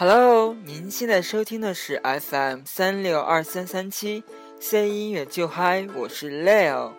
Hello，您现在收听的是 FM 三六二三三七 C 音乐就嗨，我是 Leo。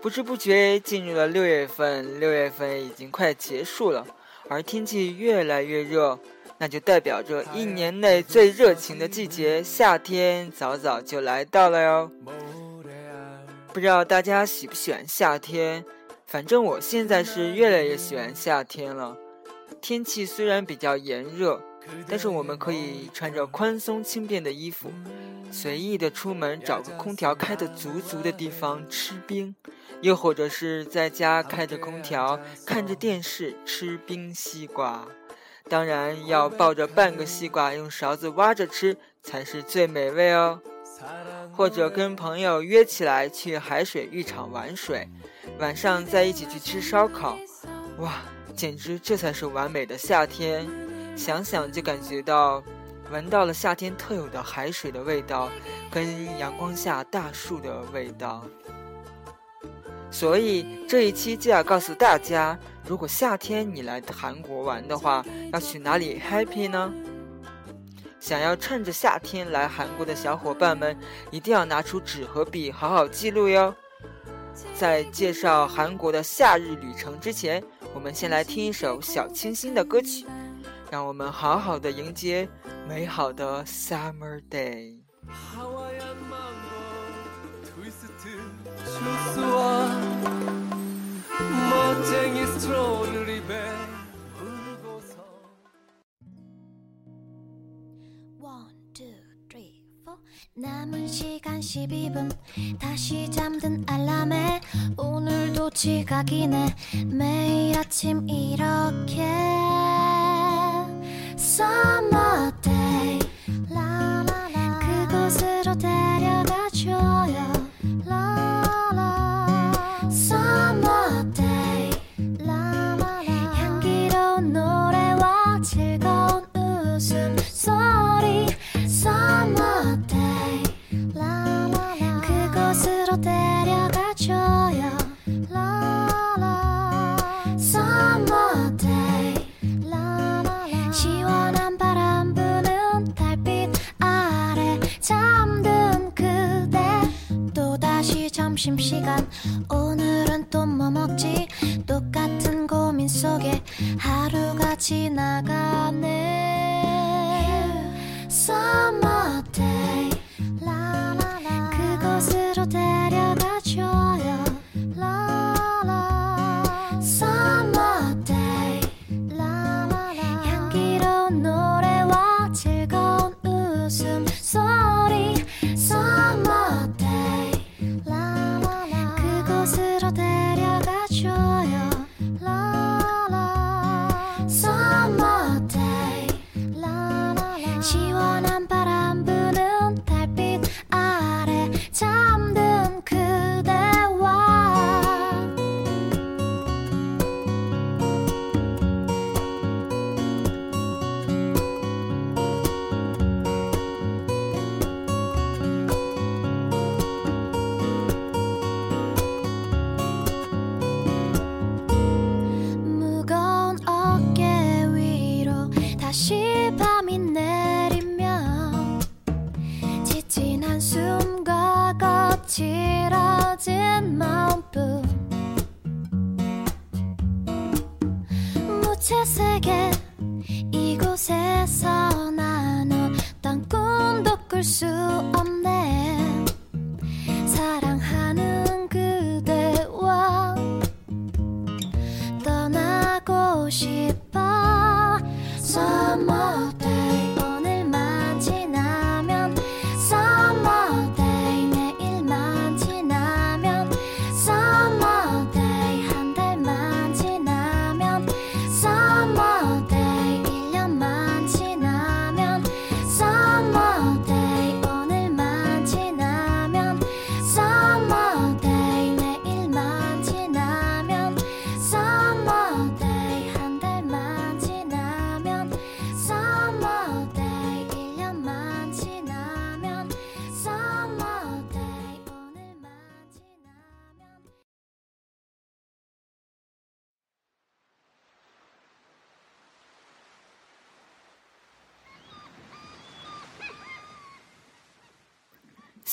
不知不觉进入了六月份，六月份已经快结束了，而天气越来越热，那就代表着一年内最热情的季节——夏天早早就来到了哟。不知道大家喜不喜欢夏天？反正我现在是越来越喜欢夏天了。天气虽然比较炎热。但是我们可以穿着宽松轻便的衣服，随意的出门，找个空调开得足足的地方吃冰，又或者是在家开着空调，看着电视吃冰西瓜。当然要抱着半个西瓜，用勺子挖着吃才是最美味哦。或者跟朋友约起来去海水浴场玩水，晚上再一起去吃烧烤，哇，简直这才是完美的夏天。想想就感觉到，闻到了夏天特有的海水的味道，跟阳光下大树的味道。所以这一期就要告诉大家，如果夏天你来韩国玩的话，要去哪里 happy 呢？想要趁着夏天来韩国的小伙伴们，一定要拿出纸和笔，好好记录哟。在介绍韩国的夏日旅程之前，我们先来听一首小清新的歌曲。让我们好好的迎接美好的 summer day。Summer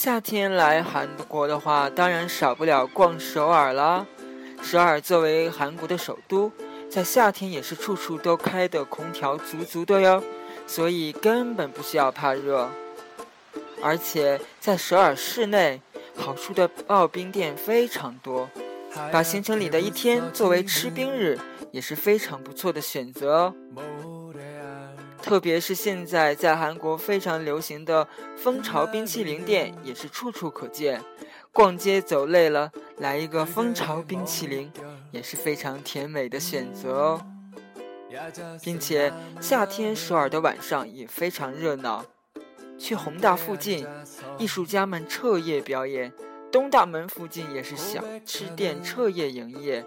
夏天来韩国的话，当然少不了逛首尔啦。首尔作为韩国的首都，在夏天也是处处都开的空调足足的哟，所以根本不需要怕热。而且在首尔市内，好吃的刨冰店非常多，把行程里的一天作为吃冰日，也是非常不错的选择哦。特别是现在在韩国非常流行的蜂巢冰淇淋店，也是处处可见。逛街走累了，来一个蜂巢冰淇淋，也是非常甜美的选择哦。并且夏天首尔的晚上也非常热闹，去宏大附近，艺术家们彻夜表演；东大门附近也是小吃店彻夜营业，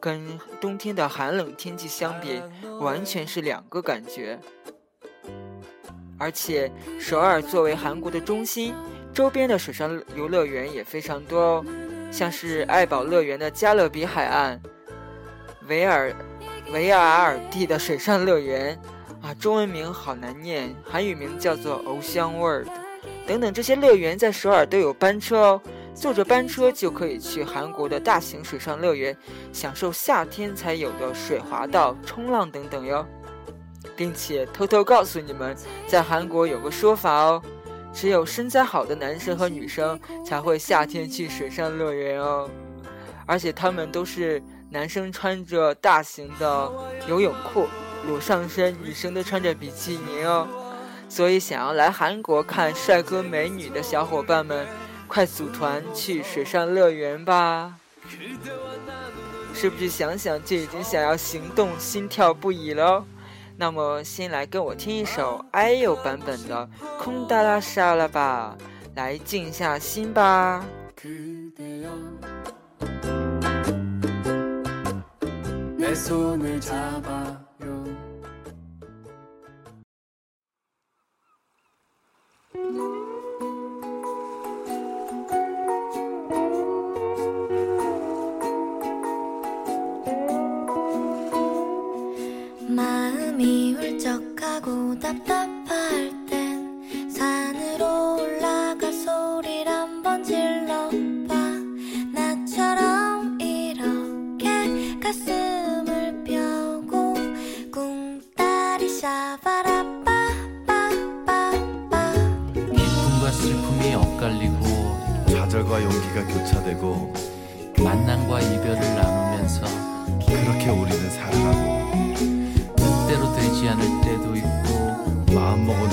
跟冬天的寒冷天气相比，完全是两个感觉。而且，首尔作为韩国的中心，周边的水上游乐园也非常多哦，像是爱宝乐园的加勒比海岸、维尔维尔尔蒂的水上乐园啊，中文名好难念，韩语名叫做 Ocean World 等等，这些乐园在首尔都有班车哦，坐着班车就可以去韩国的大型水上乐园，享受夏天才有的水滑道、冲浪等等哟。并且偷偷告诉你们，在韩国有个说法哦，只有身材好的男生和女生才会夏天去水上乐园哦，而且他们都是男生穿着大型的游泳裤裸上身，女生都穿着比基尼哦。所以想要来韩国看帅哥美女的小伙伴们，快组团去水上乐园吧！是不是想想就已经想要行动，心跳不已了？那么先来跟我听一首 IU 版本的《空哒啦沙了吧》，来静下心吧。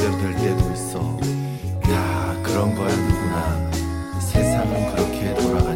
마음대로 될 때도 있어. 야, 그런 거야 누구나. 세상은 그렇게 돌아가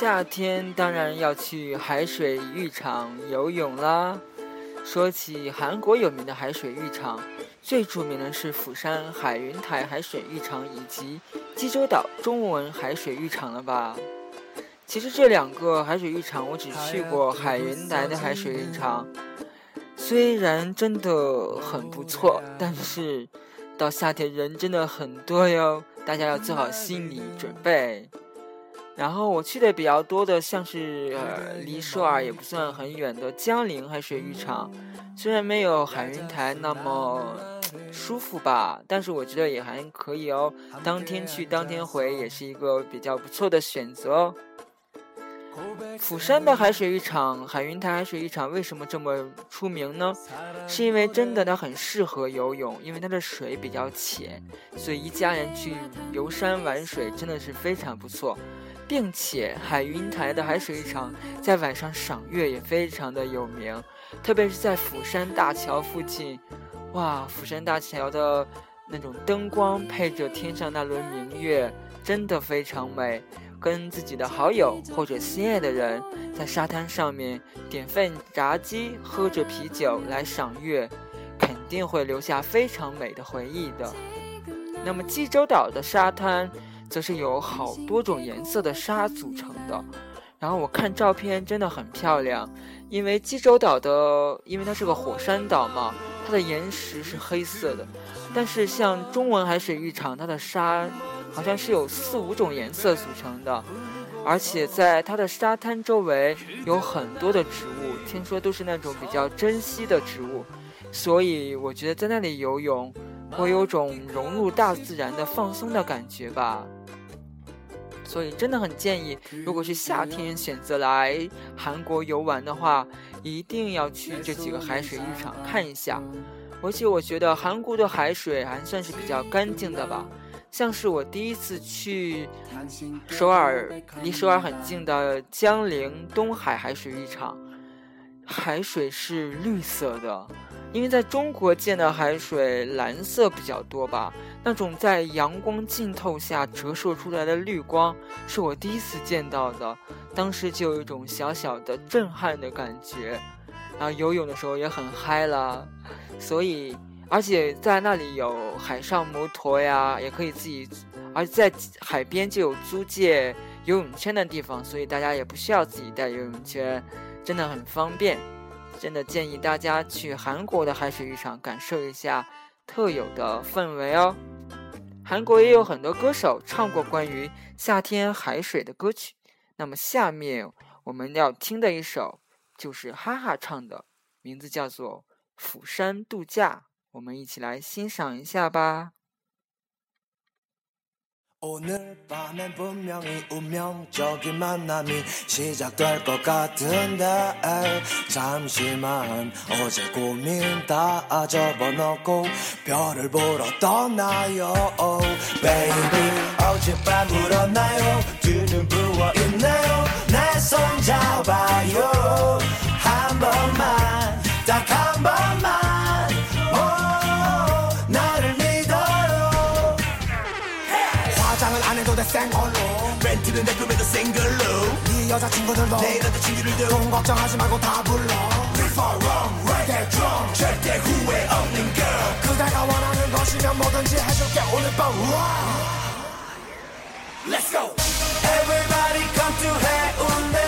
夏天当然要去海水浴场游泳啦。说起韩国有名的海水浴场，最著名的是釜山海云台海水浴场以及济州岛中文海水浴场了吧？其实这两个海水浴场我只去过海云台的海水浴场，虽然真的很不错，但是到夏天人真的很多哟，大家要做好心理准备。然后我去的比较多的，像是呃离首尔也不算很远的江陵海水浴场，虽然没有海云台那么舒服吧，但是我觉得也还可以哦。当天去当天回也是一个比较不错的选择哦。釜山的海水浴场海云台海水浴场为什么这么出名呢？是因为真的它很适合游泳，因为它的水比较浅，所以一家人去游山玩水真的是非常不错。并且海云台的海水浴场在晚上赏月也非常的有名，特别是在釜山大桥附近，哇，釜山大桥的那种灯光配着天上那轮明月，真的非常美。跟自己的好友或者心爱的人在沙滩上面点份炸鸡，喝着啤酒来赏月，肯定会留下非常美的回忆的。那么济州岛的沙滩。则是由好多种颜色的沙组成的，然后我看照片真的很漂亮，因为济州岛的，因为它是个火山岛嘛，它的岩石是黑色的，但是像中文海水浴场，它的沙好像是有四五种颜色组成的，而且在它的沙滩周围有很多的植物，听说都是那种比较珍稀的植物，所以我觉得在那里游泳，我有种融入大自然的放松的感觉吧。所以真的很建议，如果是夏天选择来韩国游玩的话，一定要去这几个海水浴场看一下。而且我觉得韩国的海水还算是比较干净的吧。像是我第一次去首尔，离首尔很近的江陵东海海水浴场，海水是绿色的。因为在中国见的海水蓝色比较多吧，那种在阳光浸透下折射出来的绿光是我第一次见到的，当时就有一种小小的震撼的感觉，然后游泳的时候也很嗨了，所以而且在那里有海上摩托呀，也可以自己，而且在海边就有租借游泳圈的地方，所以大家也不需要自己带游泳圈，真的很方便。真的建议大家去韩国的海水浴场感受一下特有的氛围哦。韩国也有很多歌手唱过关于夏天海水的歌曲。那么下面我们要听的一首就是哈哈唱的，名字叫做《釜山度假》，我们一起来欣赏一下吧。 오늘 밤엔 분명히 운명적인 만남이 시작될 것 같은데 잠시만. 어제 고민 다 접어놓고 별을 보러 떠나요. Baby 어젯밤 울었나요? 두눈 부어있나요. 내 손 잡아요. 한 번만 딱 한 번만 생얼로. 렌트는 내 꿈에도 싱글로 네 여자친구들도 내 남자친구들도 돈 걱정하지 말고 다 불러. Fall wrong, right that wrong 절대 후회 없는 girl. 그대가 원하는 것이면 뭐든지 해줄게. 오늘 밤 Let's go. Everybody come to 해운대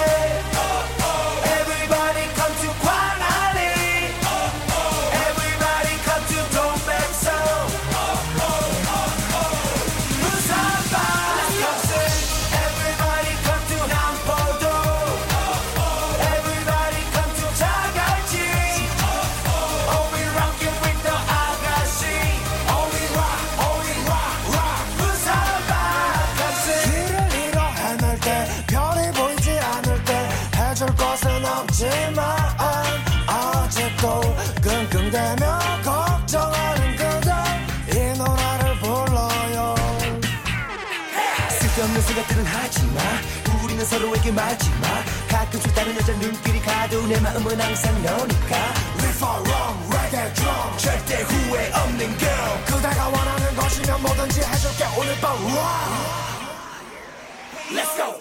생각들은 하지마. 우리는 서로에게 말지마. 가끔씩 다른 여자 눈길이 가도 내 마음은 항상 너니까. We fall wrong, right that wrong. 절대 후회 없는 girl. 그대가 원하는 것이면 뭐든지 해줄게. 오늘 밤 Let's go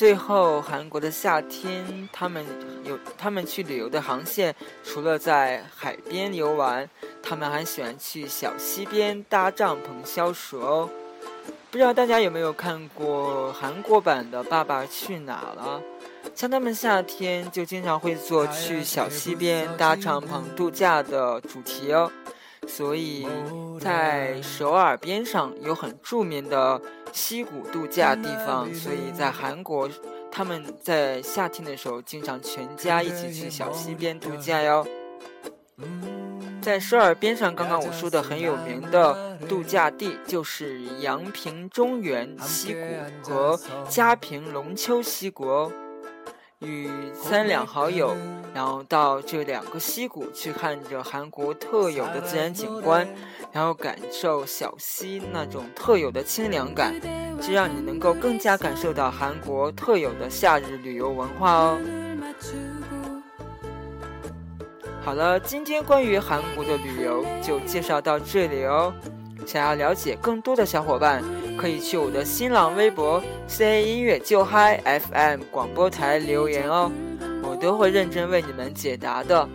最后，韩国的夏天，他们有他们去旅游的航线，除了在海边游玩，他们还喜欢去小溪边搭帐篷消暑哦。不知道大家有没有看过韩国版的《爸爸去哪儿了》？像他们夏天就经常会做去小溪边搭帐篷度假的主题哦。所以在首尔边上有很著名的溪谷度假地方，所以在韩国他们在夏天的时候经常全家一起去小溪边度假哟。在首尔边上，刚刚我说的很有名的度假地就是阳平中原溪谷和嘉平龙丘溪谷哦。与三两好友，然后到这两个溪谷去看着韩国特有的自然景观，然后感受小溪那种特有的清凉感，这让你能够更加感受到韩国特有的夏日旅游文化哦。好了，今天关于韩国的旅游就介绍到这里哦。想要了解更多的小伙伴，可以去我的新浪微博 “ca 音乐就嗨 FM” 广播台留言哦，我都会认真为你们解答的。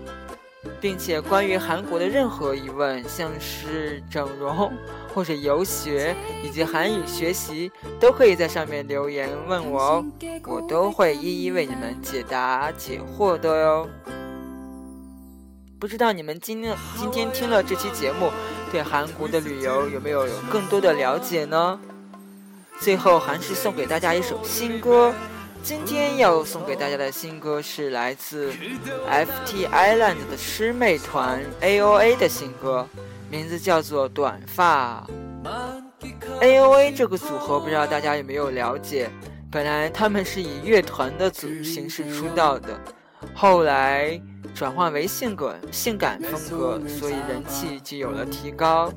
并且关于韩国的任何疑问，像是整容 或者游学以及韩语学习，都可以在上面留言问我哦，我都会一一为你们解答解惑的哟。不知道你们今天今天听了这期节目，对韩国的旅游有没有有更多的了解呢？最后还是送给大家一首新歌，今天要送给大家的新歌是来自 FT Island 的师妹团 AOA 的新歌，名字叫做《短发》。AOA 这个组合不知道大家有没有了解？本来他们是以乐团的组形式出道的，后来。转换为性格性感风格，所以人气就有了提高。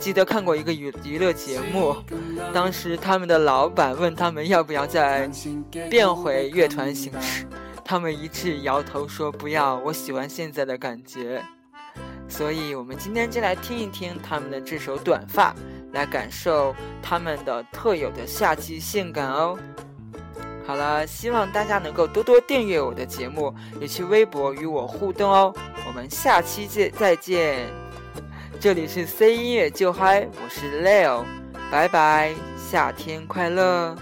记得看过一个娱娱乐节目，当时他们的老板问他们要不要再变回乐团形式，他们一致摇头说不要，我喜欢现在的感觉。所以我们今天就来听一听他们的这首《短发》，来感受他们的特有的夏季性感哦。好了，希望大家能够多多订阅我的节目，也去微博与我互动哦。我们下期见，再见。这里是 C 音乐就嗨，我是 Leo，拜拜，夏天快乐。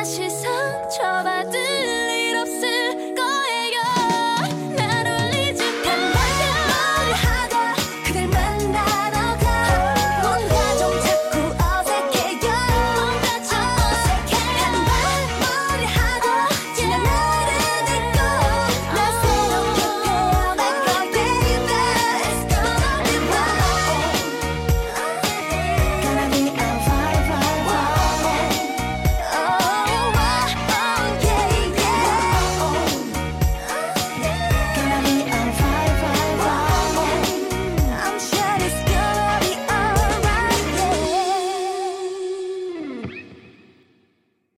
ah she's